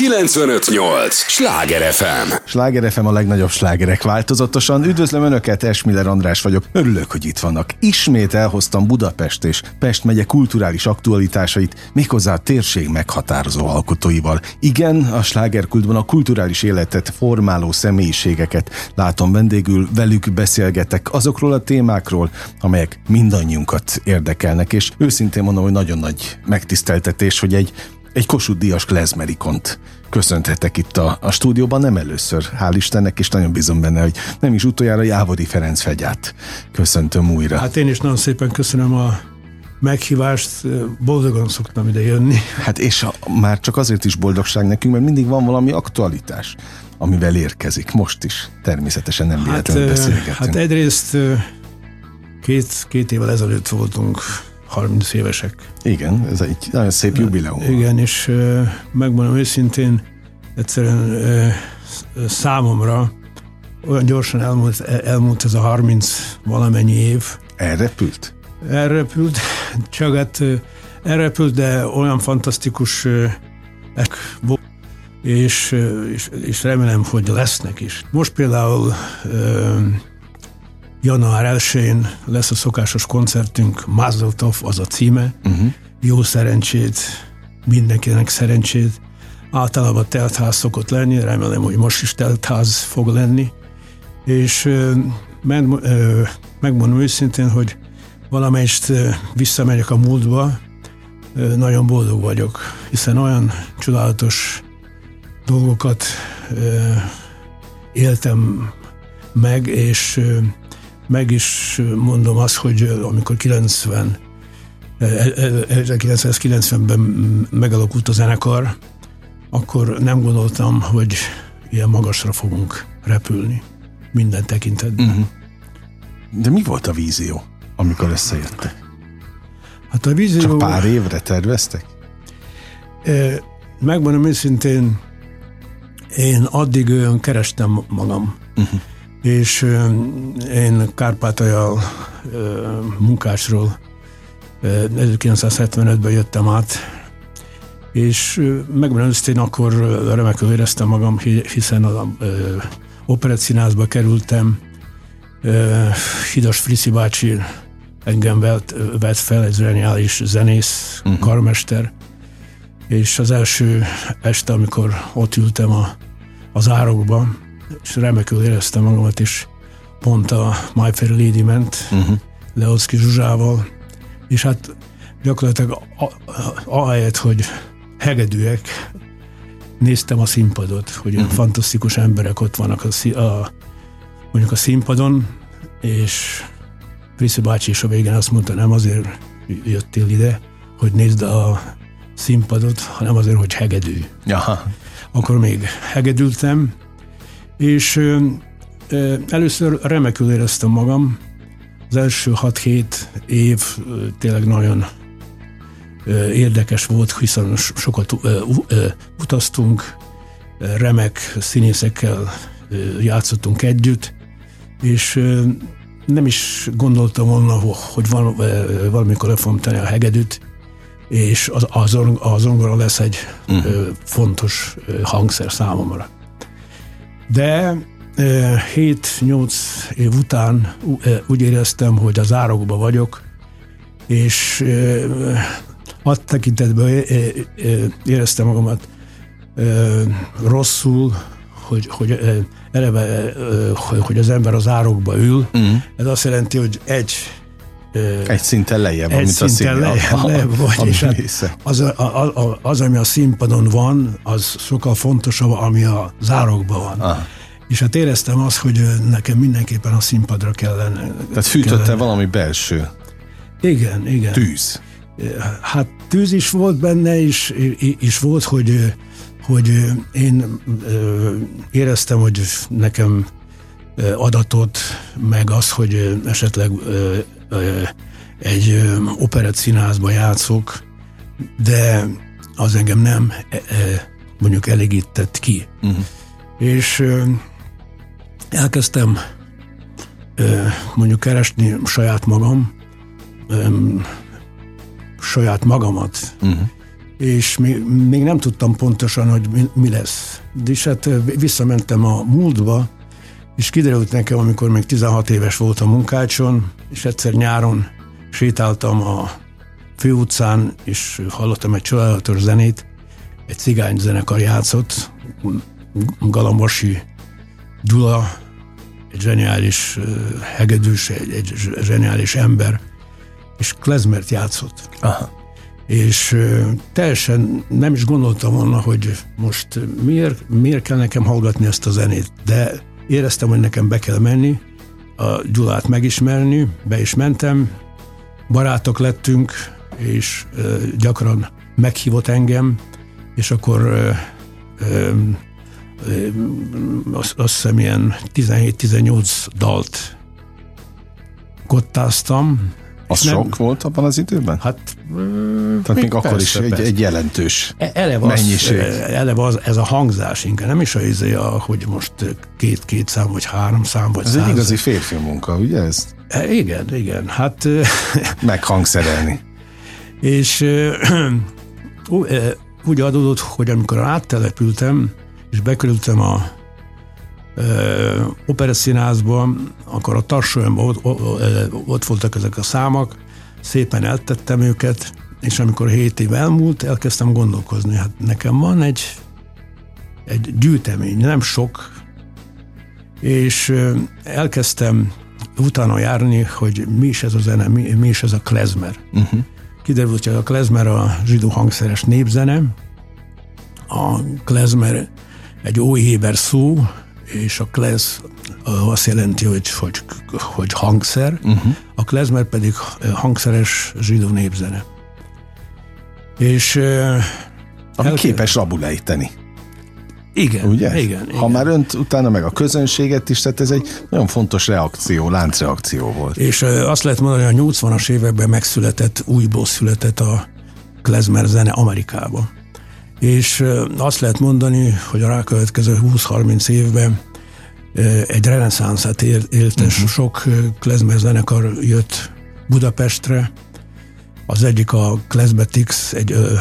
958! Sláger FM! Sláger FM a legnagyobb slágerek változatosan. Üdvözlöm Önöket, Esmiller András vagyok. Örülök, hogy itt vannak. Ismét elhoztam Budapest és Pest megye kulturális aktualitásait, méghozzá a térség meghatározó alkotóival. Igen, a slágerkultban a kulturális életet formáló személyiségeket látom vendégül, velük beszélgetek azokról a témákról, amelyek mindannyiunkat érdekelnek, és őszintén mondom, hogy nagyon nagy megtiszteltetés, hogy egy egy Kossuth Díjas klezmerikont köszönthetek itt a, a stúdióban, nem először, hál' Istennek, és nagyon bízom benne, hogy nem is utoljára Jávodi Ferenc Fegyát köszöntöm újra. Hát én is nagyon szépen köszönöm a meghívást, boldogan szoktam ide jönni. Hát és a, már csak azért is boldogság nekünk, mert mindig van valami aktualitás, amivel érkezik. Most is természetesen nem véletlenül hát, beszélgetünk. Hát egyrészt két, két évvel ezelőtt voltunk 30 évesek. Igen, ez egy nagyon szép jubileum. Igen, és megmondom őszintén, egyszerűen számomra olyan gyorsan elmúlt, elmúlt ez a 30 valamennyi év. Elrepült? Elrepült, csak hát elrepült, de olyan fantasztikus és, és, és remélem, hogy lesznek is. Most például Január 1-én lesz a szokásos koncertünk, Mazeltov az a címe. Uh-huh. Jó szerencsét, mindenkinek szerencsét. Általában teltház szokott lenni, remélem, hogy most is teltház fog lenni. És meg, megmondom őszintén, hogy valamelyest visszamegyek a múltba, nagyon boldog vagyok, hiszen olyan csodálatos dolgokat éltem meg, és meg is mondom azt, hogy amikor 90 1990-ben megalakult a zenekar, akkor nem gondoltam, hogy ilyen magasra fogunk repülni minden tekintetben. Uh-huh. De mi volt a vízió, amikor összejöttek? Hát a vízió... Csak pár évre terveztek? Megmondom őszintén, én addig olyan kerestem magam. Uh-huh és én Kárpátalja munkásról 1975-ben jöttem át, és megmondom én akkor remekül éreztem magam, hiszen az operettszínházba kerültem, Hidas Friszi bácsi engem vett, vett fel, egy zseniális zenész, uh-huh. karmester, és az első este, amikor ott ültem a, az árokban, és remekül éreztem magamat, és pont a My Fair Lady ment uh-huh. Leocki Zsuzsával, és hát gyakorlatilag ahelyett, hogy hegedűek, néztem a színpadot, hogy uh-huh. fantasztikus emberek ott vannak a, a, mondjuk a színpadon, és Priszi bácsi is a végén azt mondta, nem azért jöttél ide, hogy nézd a színpadot, hanem azért, hogy hegedű. Aha. Akkor még hegedültem, és először remekül éreztem magam. Az első 6-7 év tényleg nagyon érdekes volt, hiszen sokat utaztunk, remek színészekkel játszottunk együtt, és nem is gondoltam volna, hogy val, valamikor le fogom tenni a hegedűt, és az, az, az zongora lesz egy uh-huh. fontos hangszer számomra. De 7-8 év után úgy éreztem, hogy az árokba vagyok, és a tekintetben éreztem magamat rosszul, hogy, hogy eleve, hogy az ember az árokba ül. Mm. Ez azt jelenti, hogy egy egy szinten lejjebb, egy szinten szín, lejjebb, a, lejjebb vagy, a, és hát az, a, a, az, ami a színpadon van, az sokkal fontosabb, ami a zárokban van. Aha. És hát éreztem azt, hogy nekem mindenképpen a színpadra kellene. Tehát fűtötte kellene. valami belső. Igen, igen. Tűz. Hát tűz is volt benne, és, és volt, hogy, hogy én éreztem, hogy nekem adatot, meg az, hogy esetleg egy operett színházba játszok, de az engem nem mondjuk elégített ki. Uh-huh. És elkezdtem mondjuk keresni saját magam, saját magamat, uh-huh. és még, még nem tudtam pontosan, hogy mi, mi lesz. És hát visszamentem a múltba, és kiderült nekem, amikor még 16 éves voltam munkácson, és egyszer nyáron sétáltam a főutcán, és hallottam egy csodálatos zenét, egy cigány zenekar játszott, Galambosi Gyula, egy zseniális hegedűs, egy, egy zseniális ember, és klezmert játszott. Aha. És teljesen nem is gondoltam volna, hogy most miért, miért kell nekem hallgatni ezt a zenét, de éreztem, hogy nekem be kell menni, a Gyulát megismerni, be is mentem, barátok lettünk, és gyakran meghívott engem, és akkor azt, azt hiszem ilyen 17-18 dalt kottáztam. Az nem, sok volt abban az időben? Hát Tehát még, akkor persze, is egy, egy jelentős e, eleve mennyiség. Az, eleve az, ez a hangzás inkább, nem is a izé, hogy most két-két szám, vagy három szám, vagy Ez száz. egy igazi férfi munka, ugye ez? E, igen, igen. Hát... Meghangszerelni. És úgy adódott, hogy amikor áttelepültem, és bekerültem a ö, operaszínházba, akkor a Tarsolyomban ott, ott voltak ezek a számok, szépen eltettem őket, és amikor 7 év elmúlt, elkezdtem gondolkozni, hát nekem van egy, egy gyűjtemény, nem sok, és elkezdtem utána járni, hogy mi is ez a zene, mi, mi is ez a klezmer. Uh-huh. Kiderült, hogy a klezmer a zsidó hangszeres népzene, a klezmer egy óhéber szó, és a klez azt jelenti, hogy, hogy, hogy hangszer, uh-huh. a klezmer pedig hangszeres zsidó népzene. És Ami el... képes rabul ejteni. Igen, Ugye? igen. Ha igen. már önt utána meg a közönséget is, tehát ez egy nagyon fontos reakció, láncreakció volt. És azt lehet mondani, hogy a 80-as években megszületett, újból született a klezmer zene Amerikában és azt lehet mondani, hogy a rákövetkező 20-30 évben egy reneszánszát élt, és uh-huh. sok klezmer zenekar jött Budapestre. Az egyik a Klezbetix, egy ö,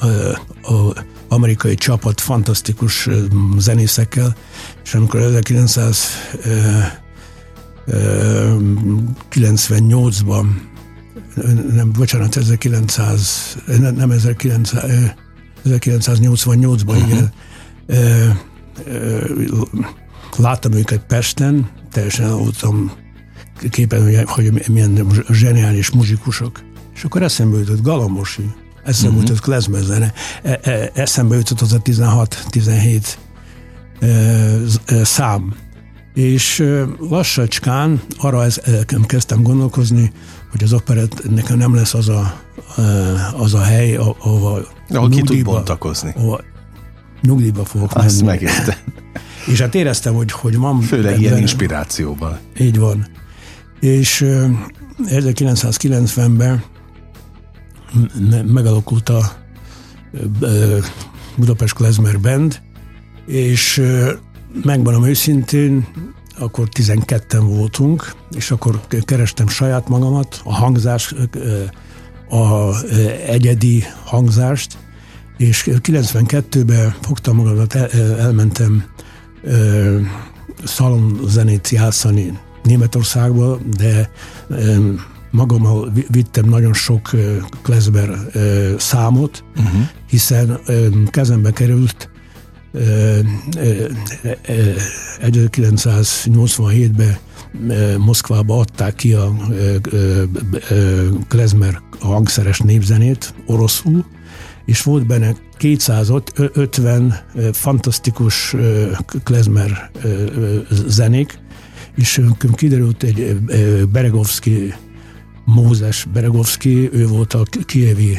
ö, ö, amerikai csapat fantasztikus zenészekkel, és amikor 1998-ban nem, bocsánat, 1900, nem, nem 1900, 1988-ban, uh-huh. igen. E, e, láttam őket Pesten, teljesen voltam képen, hogy, milyen zseniális muzsikusok. És akkor eszembe jutott Galambosi, eszembe uh-huh. jutott klezmer zene, e, e, eszembe jutott az a 16-17 e, e, szám. És lassacskán arra ez, kezdtem gondolkozni, hogy az operett nekem nem lesz az a, az a hely, ahova ahol ki tud bontakozni. Ahova nyugdíjba fogok Azt menni. megértem. És hát éreztem, hogy, hogy van... Főleg ebben, ilyen inspirációban. Így van. És 1990-ben megalakult a Budapest Klezmer Band, és megmondom őszintén, akkor 12-en voltunk, és akkor kerestem saját magamat, a hangzás, a egyedi hangzást, és 92-ben fogtam magamat, el, elmentem szalonzenét játszani Németországba, de magammal vittem nagyon sok klezber számot, uh-huh. hiszen kezembe került 1987-ben Moszkvába adták ki a klezmer hangszeres népzenét oroszul, és volt benne 250 fantasztikus klezmer zenék, és kiderült egy Beregovski, Mózes Beregovski, ő volt a kievi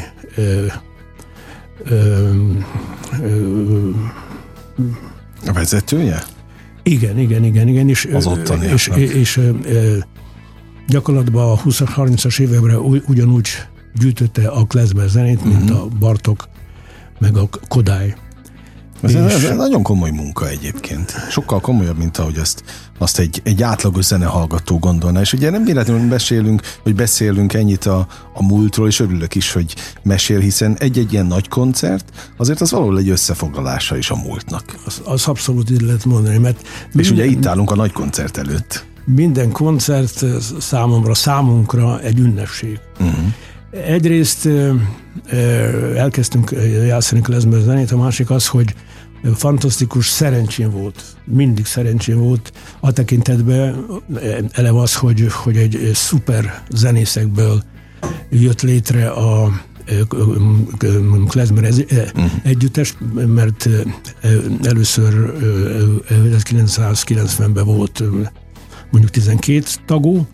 a vezetője? Igen, igen, igen, igen. És, az ottani. És, és, gyakorlatban a 20-30-as években ugyanúgy gyűjtötte a klezmer zenét, mint uh-huh. a Bartok, meg a Kodály. Ez, ez, ez nagyon komoly munka egyébként. Sokkal komolyabb, mint ahogy azt, azt egy, egy átlagos zenehallgató gondolná. És ugye nem véletlenül beszélünk, hogy beszélünk ennyit a, a múltról, és örülök is, hogy mesél, hiszen egy-egy ilyen nagy koncert, azért az valahol egy összefoglalása is a múltnak. Az, az abszolút így lehet mondani, mert... És minden, ugye itt állunk a nagy koncert előtt. Minden koncert számomra, számunkra egy ünnepség. Uh-huh. Egyrészt elkezdtünk játszani klezmer zenét, a másik az, hogy fantasztikus szerencsém volt, mindig szerencsém volt a tekintetben eleve az, hogy, hogy egy szuper zenészekből jött létre a klezmer együttes, mert először 1990-ben volt mondjuk 12 tagú,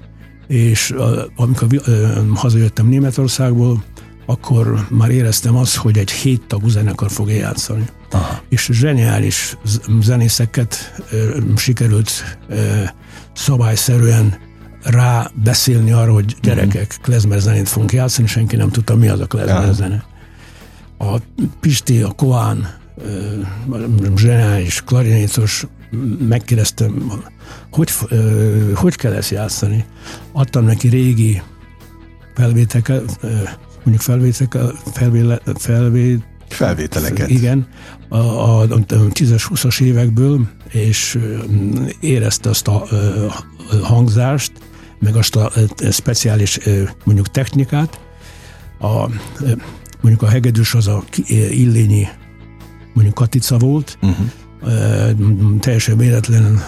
és amikor hazajöttem Németországból, akkor már éreztem azt, hogy egy hét tagú zenekar fog játszani. Aha. És zseniális zenészeket sikerült szabályszerűen rá beszélni arra, hogy gyerekek, uh-huh. klezmer zenét fogunk játszani, senki nem tudta, mi az a klezmer zene. A Pisti, a Koán, zseniális klarinétos, megkérdeztem, hogy, hogy kell ezt játszani. Adtam neki régi felvéteket, mondjuk felvételek, felvéle, felvét, felvételeket. Igen, a, a, a 10-20-as évekből, és érezte azt a, a hangzást, meg azt a, a speciális mondjuk technikát. A, mondjuk a hegedűs az a illényi mondjuk Katica volt, uh-huh. teljesen véletlenül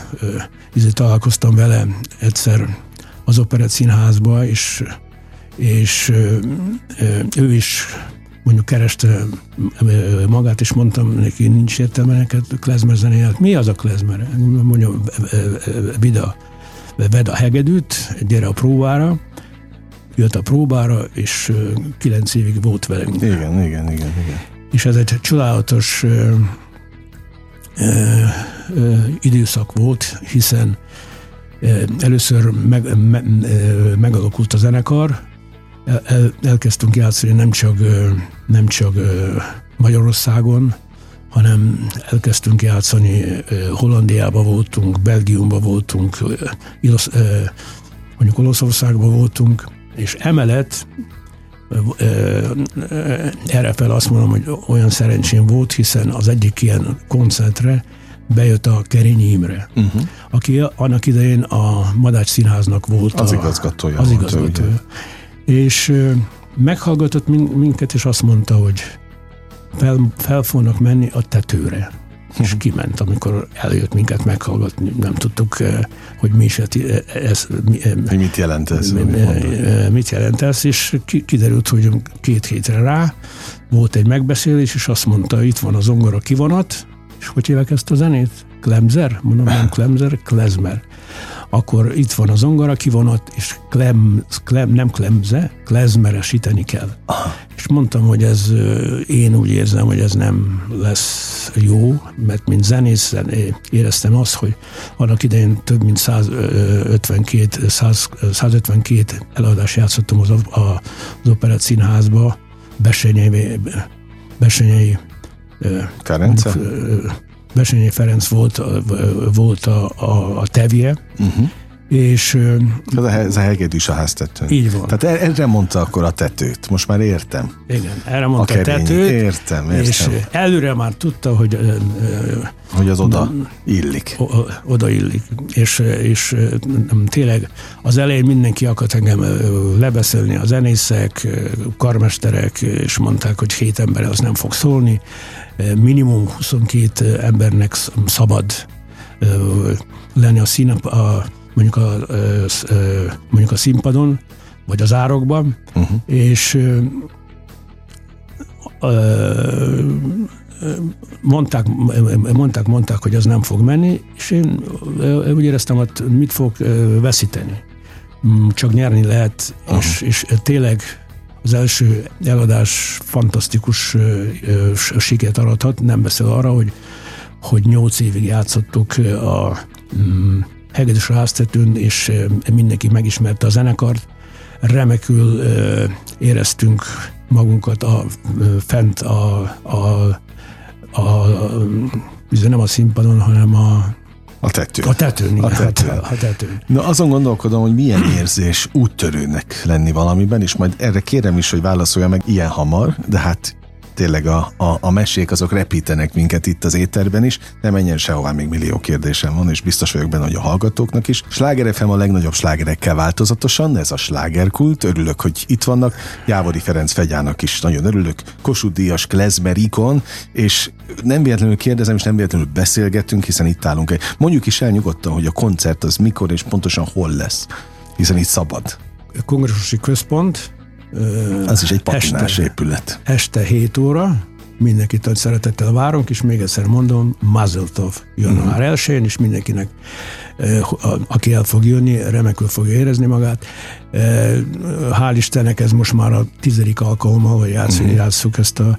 izé találkoztam vele egyszer az Operett Színházba, és és ő is mondjuk kereste magát, és mondtam neki, nincs értelme neked klezmer zenéját. Mi az a klezmer? Mondja, vida, vedd a hegedűt, gyere a próbára, jött a próbára, és kilenc évig volt velünk. Igen, igen, igen, igen. És ez egy csodálatos ö, ö, ö, időszak volt, hiszen először meg, me, megalakult a zenekar, el, elkezdtünk játszani nem csak, nem csak Magyarországon, hanem elkezdtünk játszani, Hollandiába voltunk, Belgiumba voltunk, mondjuk Olaszországban voltunk, és emellett erre fel azt mondom, hogy olyan szerencsém volt, hiszen az egyik ilyen koncertre bejött a Kerényi Imre, uh-huh. aki annak idején a Madács Színháznak volt az a, igazgatója. Az igazgatója és meghallgatott minket, és azt mondta, hogy fel, fel fognak menni a tetőre. És kiment, amikor eljött minket meghallgatni. Nem tudtuk, hogy mi is ez. Mi, mit jelent ez? Mit jelent ez, és kiderült, hogy két hétre rá volt egy megbeszélés, és azt mondta, itt van a zongora kivonat, és hogy hívják ezt a zenét? Klemzer? Mondom, nem Klemzer, Klezmer akkor itt van a zongora kivonat, és klem, klem, nem klemze, klezmeresíteni kell. Aha. És mondtam, hogy ez, én úgy érzem, hogy ez nem lesz jó, mert mint zenész éreztem azt, hogy annak idején több mint 152, 100, 152 előadást játszottam az, az Operett Színházba, Besenyei, Besenyei Ference? Besényi Ferenc volt, volt a, a, a tevje, uh-huh. És... Ez a, ez a hegedűs a háztető. Így van. Tehát erre mondta akkor a tetőt, most már értem. Igen, erre mondta a, a tetőt. Értem, értem. És előre már tudta, hogy... Hogy az oda illik. O, oda illik. És, és tényleg az elején mindenki akart engem lebeszélni, a zenészek, karmesterek, és mondták, hogy hét ember az nem fog szólni minimum 22 embernek szabad lenni a szín, a, mondjuk, a, mondjuk a színpadon, vagy az árokban, uh-huh. és mondták, mondták, mondták, hogy az nem fog menni, és én úgy éreztem, hogy mit fog veszíteni. Mm, csak nyerni lehet, és, és tényleg az első eladás fantasztikus sikert arathat, nem beszél arra, hogy, hogy nyolc évig játszottuk a Hegedűs háztetőn, és mindenki megismerte a zenekart. Remekül éreztünk magunkat a, fent a, a a, a, nem a színpadon, hanem a a tetőn. A tetőn, igen. A tetőn. Hát, a tetőn. Na azon gondolkodom, hogy milyen érzés úttörőnek lenni valamiben, és majd erre kérem is, hogy válaszolja meg ilyen hamar, de hát tényleg a, a, a mesék azok repítenek minket itt az éterben is, de menjen sehová, még millió kérdésem van, és biztos vagyok benne, hogy a hallgatóknak is. Sláger FM a legnagyobb slágerekkel változatosan, ez a slágerkult, örülök, hogy itt vannak. Jávori Ferenc Fegyának is nagyon örülök, Kossuth Díjas, Klezmer ikon, és nem véletlenül kérdezem, és nem véletlenül beszélgetünk, hiszen itt állunk. Mondjuk is el nyugodtan, hogy a koncert az mikor és pontosan hol lesz, hiszen itt szabad. Kongresszusi központ, az is egy patinás este, épület. Este 7 óra, mindenkit nagy szeretettel várunk, és még egyszer mondom, Mazeltov január mm. 1 és mindenkinek, aki el fog jönni, remekül fogja érezni magát. Hál' Istennek ez most már a tizedik alkalommal, hogy játszunk, mm. játszuk ezt a,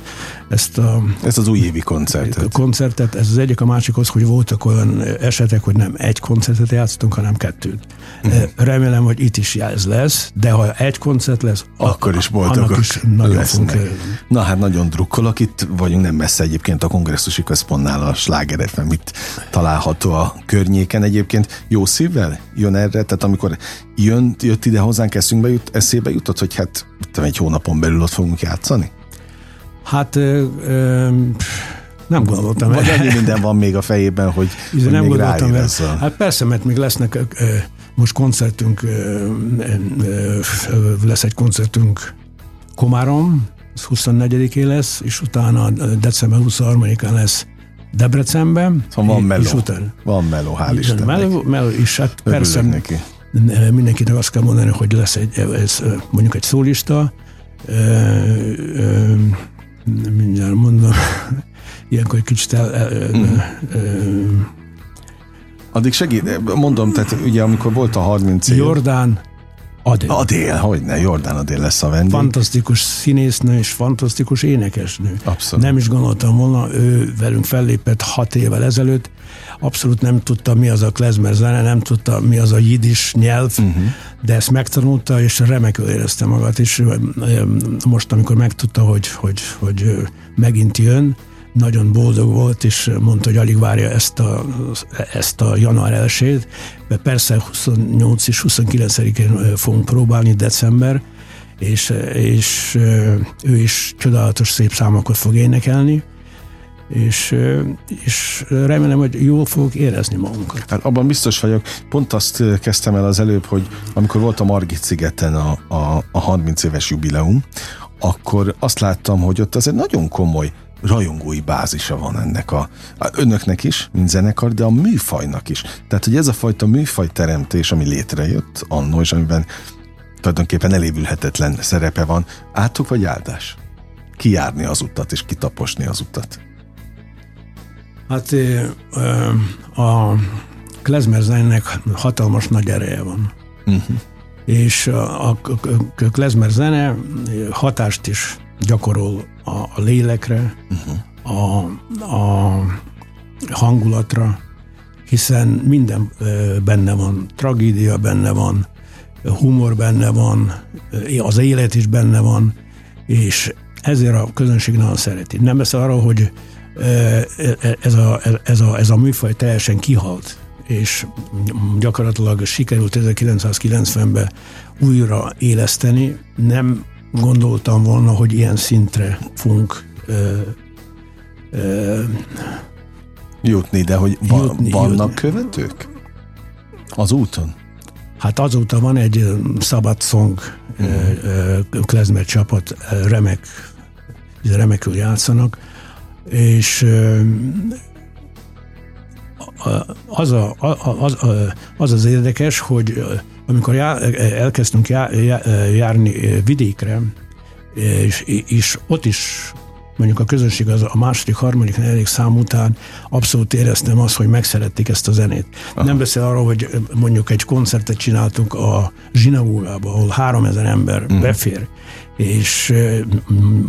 ezt a... Ezt az újévi koncertet. A koncertet, ez az egyik, a másik az, hogy voltak olyan esetek, hogy nem egy koncertet játszottunk, hanem kettőt. Mm. Remélem, hogy itt is ez lesz, de ha egy koncert lesz, akkor is boldogok is nagyon lesznek. Na hát nagyon drukkolok, itt vagyunk nem messze egyébként a kongresszusi központnál a Sláger FM itt található a környéken egyébként. Jó szívvel jön erre? Tehát amikor jön, jött ide hozzánk eszünkbe jut, eszébe jutott, hogy hát egy hónapon belül ott fogunk játszani? Hát ö, ö, nem gondoltam. Vagy ennyi minden van még a fejében, hogy, hogy nem még gondoltam el. Hát persze, mert még lesznek ö, most koncertünk, lesz egy koncertünk Komárom, az 24-én lesz, és utána december 23-án lesz Debrecenben. Szóval van meló. És utána, van meló, hál' Istennek. Meló, meló is, hát Örülök persze neki. Mindenkinek azt kell mondani, hogy lesz egy, ez, mondjuk egy szólista, mindjárt mondom, ilyenkor egy kicsit el, el, mm. Addig segít, mondom, tehát ugye amikor volt a 30 év... Jordán Adél. Adél, hogy ne, Jordán Adél lesz a vendég. Fantasztikus színésznő és fantasztikus énekesnő. Abszolút. Nem is gondoltam volna, ő velünk fellépett hat évvel ezelőtt, abszolút nem tudta, mi az a klezmer zene, nem tudta, mi az a jidis nyelv, uh-huh. de ezt megtanulta, és remekül érezte magát, és most, amikor megtudta, hogy, hogy, hogy megint jön, nagyon boldog volt, és mondta, hogy alig várja ezt a, ezt a január 1 de persze 28 és 29-én fogunk próbálni december, és, és ő is csodálatos szép számokat fog énekelni, és, és remélem, hogy jól fogok érezni magunkat. Hát abban biztos vagyok. Pont azt kezdtem el az előbb, hogy amikor volt a Margit szigeten a, a, a 30 éves jubileum, akkor azt láttam, hogy ott az egy nagyon komoly rajongói bázisa van ennek a, a önöknek is, mint zenekar, de a műfajnak is. Tehát, hogy ez a fajta műfajteremtés, ami létrejött annó, és amiben tulajdonképpen elévülhetetlen szerepe van, átok vagy áldás? Kijárni az utat és kitaposni az utat? Hát a klezmer zenének hatalmas nagy ereje van. Uh-huh. És a, klezmer zene hatást is gyakorol a, a lélekre, uh-huh. a, a hangulatra, hiszen minden benne van, tragédia benne van, humor benne van, az élet is benne van, és ezért a közönség nagyon szereti. Nem beszél arról, hogy ez a, ez, a, ez a műfaj teljesen kihalt, és gyakorlatilag sikerült 1990-ben újra éleszteni, nem gondoltam volna, hogy ilyen szintre fogunk ö, ö, jutni, de hogy va, jutni, vannak jutni. követők az úton? Hát azóta van egy szabad Song mm. klezmer csapat, remek, remekül játszanak, és az, a, az, az az érdekes, hogy amikor já, elkezdtünk já, já, járni vidékre, és, és ott is mondjuk a közönség az a második, harmadik, negyedik szám után abszolút éreztem azt, hogy megszerették ezt a zenét. Aha. Nem beszél arról, hogy mondjuk egy koncertet csináltunk a zsinagógába, ahol három ezer ember uh-huh. befér, és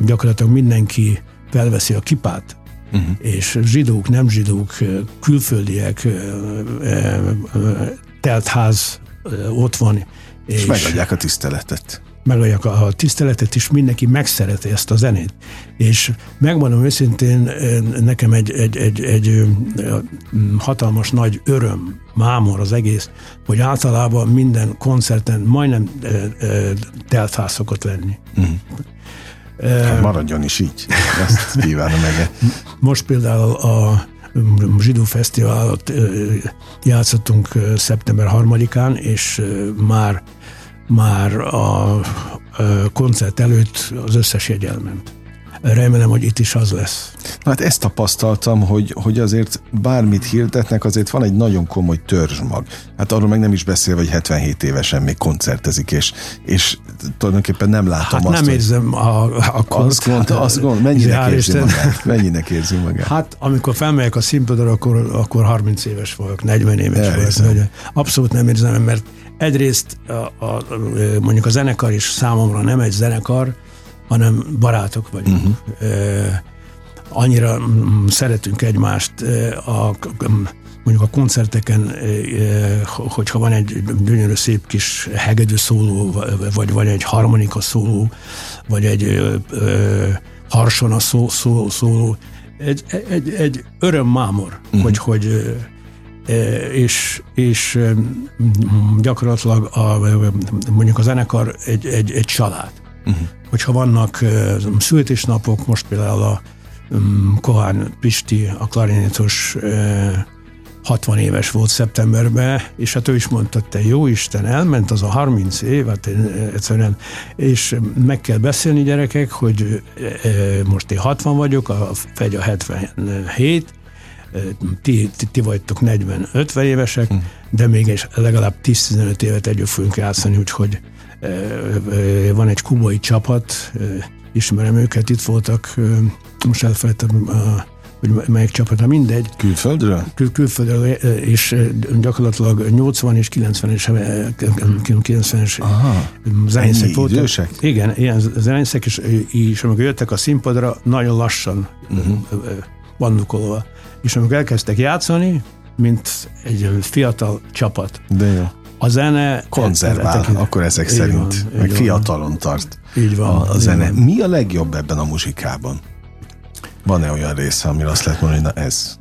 gyakorlatilag mindenki felveszi a kipát, uh-huh. és zsidók, nem zsidók, külföldiek, teltház ott van. És, és megadják a tiszteletet. megadják a tiszteletet, és mindenki megszereti ezt a zenét. És megmondom őszintén, nekem egy, egy, egy, egy hatalmas nagy öröm, mámor az egész, hogy általában minden koncerten majdnem teltház szokott lenni. Mm. Hát maradjon is így. Ezt kívánom meg. Most például a zsidó fesztiválot játszottunk szeptember 3-án, és már már a koncert előtt az összes jegy elment. Remélem, hogy itt is az lesz. Hát ezt tapasztaltam, hogy, hogy azért bármit hirdetnek, azért van egy nagyon komoly törzsmag. Hát arról meg nem is beszélve, hogy 77 évesen még koncertezik, és, és tulajdonképpen nem látom hát azt, nem érzem a, a kort. Azt gond, azt gond, mennyinek érzi magát? Mennyinek érzi magát? Hát amikor felmegyek a színpadra, akkor, akkor 30 éves vagyok, 40 éves Elhiszem. vagyok. Abszolút nem érzem, mert egyrészt a, a, mondjuk a zenekar is számomra nem egy zenekar, hanem barátok vagyunk. Uh-huh. Annyira mm, szeretünk egymást, a, mondjuk a koncerteken, hogyha van egy gyönyörű szép kis hegedű szóló, vagy, vagy egy harmonika szóló, vagy egy harsona szó, szó, szóló, egy, egy, egy örömmámor, uh-huh. hogy, hogy és, és gyakorlatilag a, mondjuk a zenekar egy, egy, egy család. Uh-huh. Hogyha vannak születésnapok, most például a Kohán Pisti, a klarinétos 60 éves volt szeptemberben, és hát ő is mondta, te jó Isten, elment az a 30 év, hát egyszerűen, és meg kell beszélni gyerekek, hogy most én 60 vagyok, a fegy a 77, ti, ti, ti vagytok 40-50 évesek, hm. de még egy, legalább 10-15 évet együtt fogunk játszani, úgyhogy van egy kubai csapat, ismerem őket, itt voltak, most elfelejtem, hogy melyik csapat, mindegy. Külföldről? Kül, külföldről, és gyakorlatilag 80 és 90-es 90-es zenészek voltak. Idősek? Igen, ilyen zenészek, és, és amikor jöttek a színpadra, nagyon lassan uh-huh. vannukolva és amikor elkezdtek játszani, mint egy fiatal csapat. De jó. A zene... Konzervál, akkor ezek szerint. Van, meg fiatalon van. tart így van, a, a zene. Van. Mi a legjobb ebben a muzsikában? Van-e olyan része, amire azt lehet mondani, hogy na ez?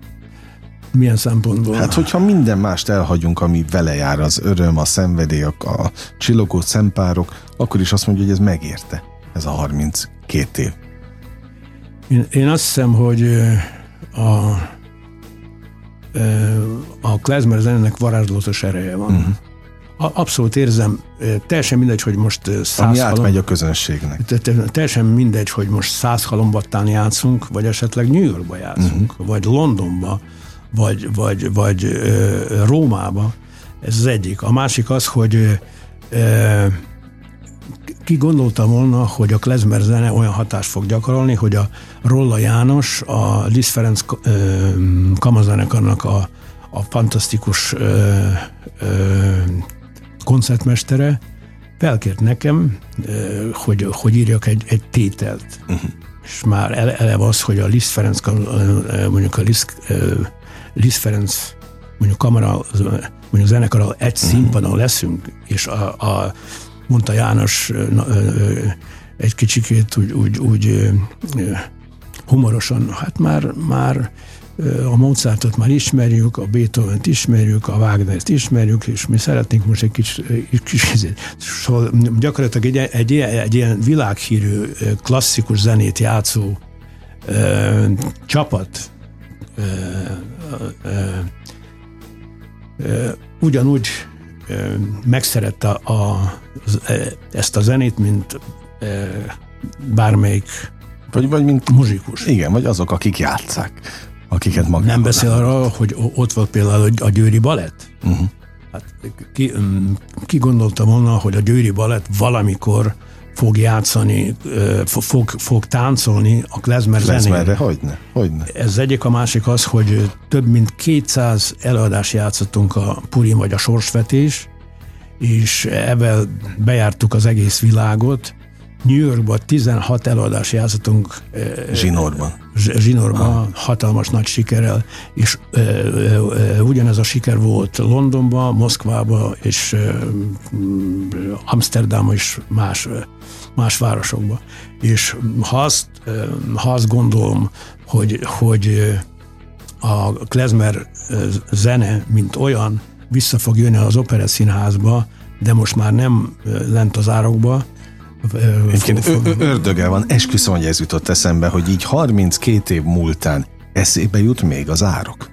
Milyen szempontból? Hát, hogyha minden mást elhagyunk, ami vele jár, az öröm, a szenvedély, a, a csillogó szempárok, akkor is azt mondja, hogy ez megérte, ez a 32 év. Én, én azt hiszem, hogy a a klezmer zenének varázslatos ereje van. Uh-huh. Abszolút érzem, teljesen mindegy, hogy most száz Ami halom, átmegy a közönségnek. Teljesen mindegy, hogy most száz halombattán játszunk, vagy esetleg New Yorkba játszunk, uh-huh. vagy Londonba, vagy, vagy, vagy uh, Rómába. Ez az egyik. A másik az, hogy uh, ki gondolta volna, hogy a klezmer zene olyan hatást fog gyakorolni, hogy a Rolla János, a Liszt Ferenc kamazenekarnak a, a fantasztikus ö, ö, koncertmestere felkért nekem, hogy, hogy írjak egy, egy tételt. Uh-huh. És már ele, eleve az, hogy a Liszt Ferenc, mondjuk a Liszt, Liszt Ferenc mondjuk kamera, mondjuk zenekarral egy uh-huh. színpadon leszünk, és a, a mondta János egy kicsikét úgy, úgy, úgy humorosan, hát már, már a Mozartot már ismerjük, a Beethoven-t ismerjük, a Wagner-t ismerjük, és mi szeretnénk most egy kis, kis, szóval gyakorlatilag egy, egy, egy, ilyen világhírű klasszikus zenét játszó ö, csapat ö, ö, ö, ugyanúgy megszerette a, ezt a zenét, mint bármelyik vagy, vagy mint muzsikus. Igen, vagy azok, akik játszák, akiket magában. Nem beszél arról, hogy ott volt például a Győri Balett. Uh-huh. Hát ki, ki gondolta volna, hogy a Győri Balett valamikor fog játszani, fog, fog táncolni a klezmer zenére. Hogyne, hogyne. Ez egyik, a másik az, hogy több mint 200 előadást játszottunk a Purim vagy a Sorsvetés, és ebben bejártuk az egész világot, New Yorkban 16 előadás játszottunk. Zsinórban. Zsinórban, ah. hatalmas nagy sikerrel, és e, e, ugyanez a siker volt Londonban, Moszkvában és Amsterdamban és más, más városokban. És ha azt, ha azt gondolom, hogy, hogy a klezmer zene, mint olyan, vissza fog jönni az operett színházba, de most már nem lent az árokba, Egyébként ördöge van, esküszöm, hogy ez jutott eszembe, hogy így 32 év múltán eszébe jut még az árok.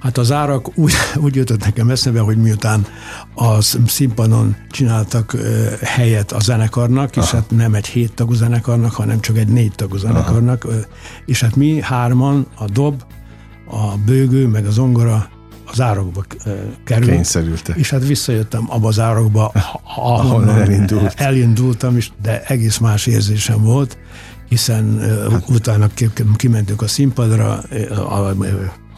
Hát az árak úgy, úgy jutott nekem eszembe, hogy miután a színpadon csináltak helyet a zenekarnak, és Aha. hát nem egy hét tagú zenekarnak, hanem csak egy négy tagú zenekarnak, Aha. és hát mi hárman, a dob, a bőgő, meg az ongora az árokba került. Kényszerültek. És hát visszajöttem abba az árokba, ahol elindult. elindultam, is, de egész más érzésem volt, hiszen hát. utána kimentünk a színpadra, a,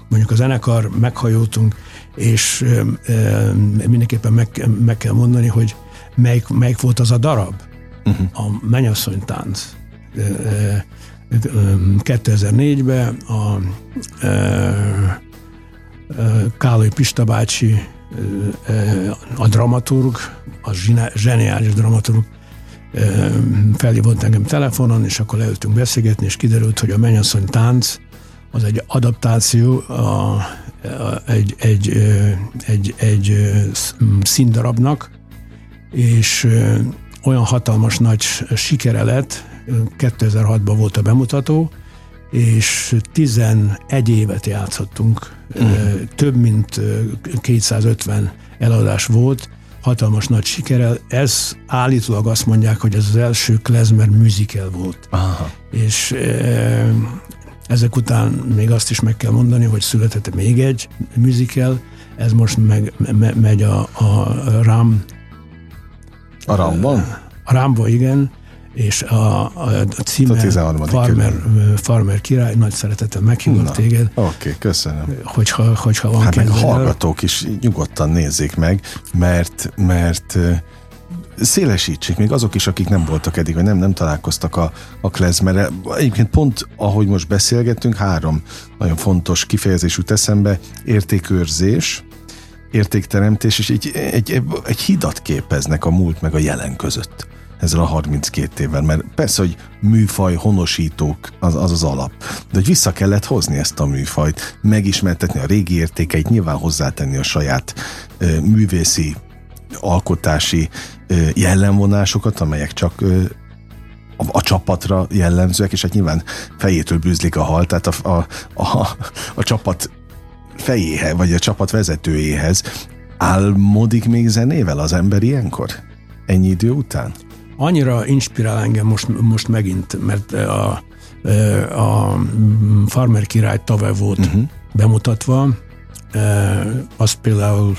mondjuk a zenekar, meghajoltunk, és mindenképpen meg, meg kell mondani, hogy melyik, melyik volt az a darab, uh-huh. a Mennyasszony tánc. 2004-ben a Káloly Pista bácsi, a dramaturg, a zseniális dramaturg felhívott engem telefonon, és akkor leültünk beszélgetni, és kiderült, hogy a Mennyasszony tánc az egy adaptáció a, a, egy, egy, egy, egy színdarabnak, és olyan hatalmas nagy sikere lett, 2006-ban volt a bemutató, és 11 évet játszottunk, mm. több mint 250 eladás volt, hatalmas nagy sikerrel. Ez állítólag azt mondják, hogy ez az első klezmer musical volt. Aha. És e, ezek után még azt is meg kell mondani, hogy született még egy musical, ez most meg, me, megy a, a Ram. A Ramban? A Ramban, igen és a, a, a címe a Farmer, Farmer király, nagy szeretettel meghívok téged. Oké, okay, köszönöm. Hogyha, hogyha van hát meg a hallgatók is nyugodtan nézzék meg, mert, mert szélesítsék, még azok is, akik nem voltak eddig, vagy nem, nem találkoztak a, a klezmere. Egyébként pont, ahogy most beszélgettünk, három nagyon fontos kifejezés jut eszembe, értékőrzés, értékteremtés, és egy, egy, egy, egy hidat képeznek a múlt meg a jelen között ezzel a 32 évvel, mert persze, hogy műfaj honosítók az az, az alap, de hogy vissza kellett hozni ezt a műfajt, megismertetni a régi értékeit, nyilván hozzátenni a saját ö, művészi, alkotási ö, jellemvonásokat, amelyek csak ö, a, a csapatra jellemzőek, és hát nyilván fejétől bűzlik a hal, tehát a, a, a, a csapat fejéhez, vagy a csapat vezetőjéhez álmodik még zenével az ember ilyenkor? Ennyi idő után? Annyira inspirál engem most, most megint, mert a, a Farmer király tavaly volt uh-huh. bemutatva, azt például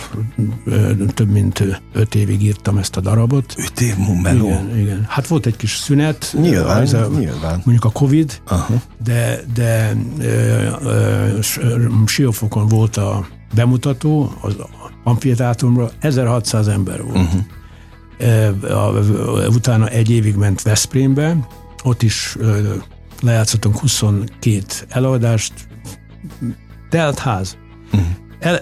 több mint öt évig írtam ezt a darabot. Öt év meló? Igen, igen. Hát volt egy kis szünet. Nyilván, ez a, nyilván. Mondjuk a Covid, uh-huh. de, de Siófokon volt a bemutató, az amfiteátrumra, 1600 ember volt. Uh-huh utána egy évig ment Veszprémbe, ott is lejátszottunk 22 előadást, telt ház. Uh-huh. El,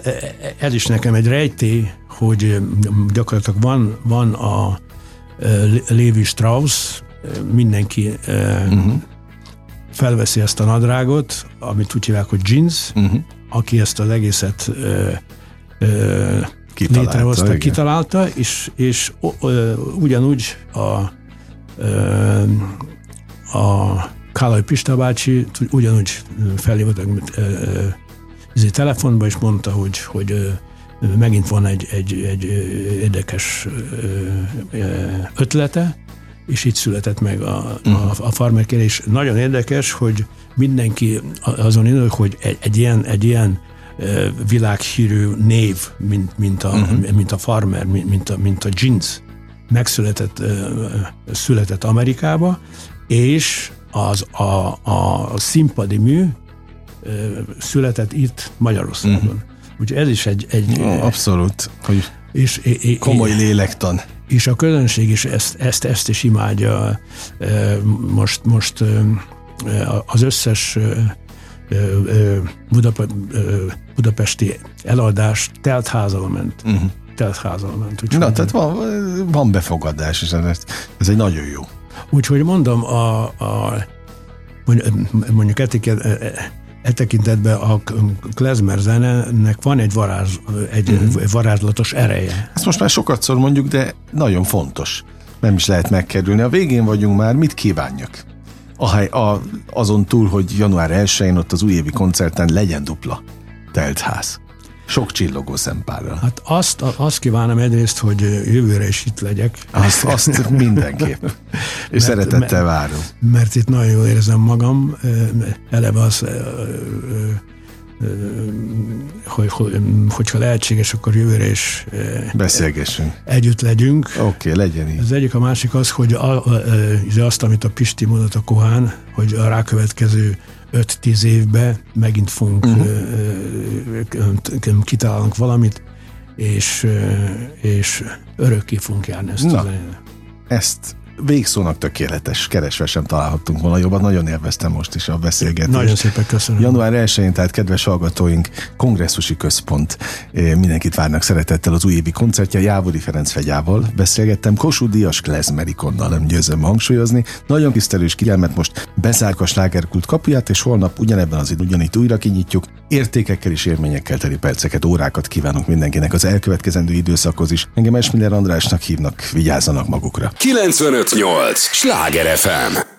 ez is nekem egy rejtély, hogy gyakorlatilag van, van a Lévi Strauss, mindenki uh-huh. felveszi ezt a nadrágot, amit úgy hívják, hogy jeans, uh-huh. aki ezt az egészet kitalálta, létrehozta, igen. kitalálta, és, és ö, ugyanúgy a, ö, a Kálai Pista bácsi ugyanúgy felhívott a telefonba, és mondta, hogy, hogy ö, megint van egy, egy, egy érdekes ötlete, és itt született meg a, uh-huh. a, mhm. a farmer és nagyon érdekes, hogy mindenki azon indul, hogy egy, egy ilyen, egy ilyen világhírű név, mint, mint, a, uh-huh. mint a farmer, mint, mint, a, mint a jeans megszületett született Amerikába, és az a, a, színpadi mű született itt Magyarországon. Uh-huh. Úgyhogy ez is egy... egy no, abszolút, hogy és, és, komoly lélektan. és a közönség is ezt, ezt, ezt is imádja. Most, most az összes Budapesti eladás telt házal ment. Uh-huh. Telt házal ment. Úgyhogy Na, tehát van, van befogadás, és ez, ez egy nagyon jó. Úgyhogy mondom, a, a mondjuk etiket, e tekintetben a klezmer zenenek van egy, varázs, egy uh-huh. varázslatos ereje. Ezt most már sokat mondjuk, de nagyon fontos. Nem is lehet megkerülni. A végén vagyunk már, mit kívánjak? A, a, azon túl, hogy január 1-én ott az újévi koncerten legyen dupla teltház. Sok csillogó szempárral. Hát azt, azt kívánom egyrészt, hogy jövőre is itt legyek. Azt, azt mindenképp. És mert, szeretettel várom. Mert itt nagyon jól érzem magam. Eleve az hogy, hogy, hogyha lehetséges, akkor jövőre is beszélgessünk. Együtt legyünk. Oké, okay, legyen így. Az egyik, a másik az, hogy a, a, azt, amit a Pisti mondott a Kohán, hogy a rákövetkező 5-10 évben megint fogunk uh-huh. kitalálunk valamit, és, és örökké fogunk járni ezt Na, Ezt végszónak tökéletes, keresve sem találhattunk volna jobban. Nagyon élveztem most is a beszélgetést. Nagyon szépen köszönöm. Január 1-én, tehát kedves hallgatóink, kongresszusi központ. Mindenkit várnak szeretettel az újévi koncertje. Jávori Ferenc Fegyával beszélgettem. Kossuth Díjas Klezmerikonnal, nem győzöm hangsúlyozni. Nagyon tisztelős kirelmet most bezárk a slágerkult kapuját, és holnap ugyanebben az idő ugyanitt újra kinyitjuk. Értékekkel és élményekkel teli perceket, órákat kívánok mindenkinek az elkövetkezendő időszakhoz is. Engem Esmiller Andrásnak hívnak, vigyázzanak magukra. 95 105.8 Sláger FM